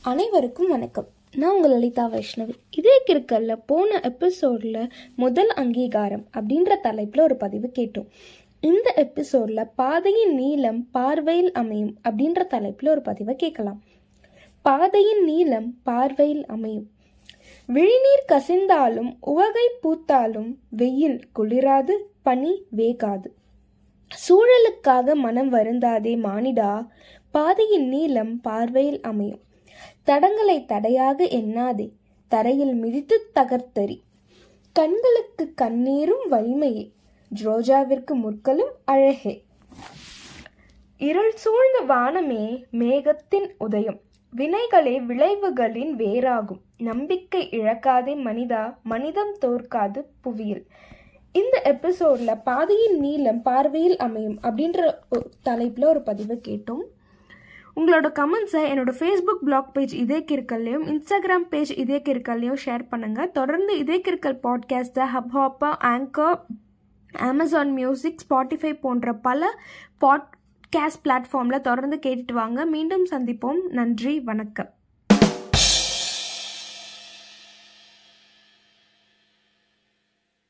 அனைவருக்கும் வணக்கம். நான் உங்கள் லலிதா வைஷ்ணவி. இதே கிருக்கல்ல போன எபிசோடில் முதல் அங்கீகாரம் அப்படின்ற தலைப்பில் ஒரு பதிவு கேட்டோம். இந்த எபிசோடில் பாதையின் நீளம் பார்வையில் அமையும் அப்படின்ற தலைப்பில் ஒரு பதிவை கேட்கலாம். பாதையின் நீளம் பார்வையில் அமையும். விழிநீர் கசிந்தாலும் உவகை பூத்தாலும் வெயில் குளிராது பனி வேகாது. சூழலுக்காக மனம் வருந்தாதே மானிடா பாதையின் நீளம் பார்வையில் அமையும். தடங்களை தடையாக எண்ணாதே தரையில் மிதித்து தகர்த்தறி. கண்களுக்கு கண்ணீரும் வலிமையே ஜோஜாவிற்கு முற்களும் அழகே. இருள் சூழ்ந்த வானமே மேகத்தின் உதயம். வினைகளே விளைவுகளின் வேறாகும் நம்பிக்கை இழக்காதே மனிதா மனிதம் தோற்காது புவியில். இந்த எபிசோட்ல பாதையின் நீளம் பார்வையில் அமையும் அப்படின்ற தலைப்பில் ஒரு பதிவை கேட்டோம். உங்களோட கமெண்ட்ஸை என்னோட ஃபேஸ்புக் பிளாக் பேஜ் இதே கிற்கல்லையும் இன்ஸ்டாகிராம் பேஜ் இதே கிற்கல்லையும் ஷேர் பண்ணுங்கள் தொடர்ந்து இதே கிற்கல் பாட்காஸ்ட்டை Hubhopper anchor Amazon music Spotify போன்ற பல பாட்காஸ்ட் பிளாட்ஃபார்மில் தொடர்ந்து கேட்டுட்டு வாங்க. மீண்டும் சந்திப்போம். நன்றி வணக்கம்.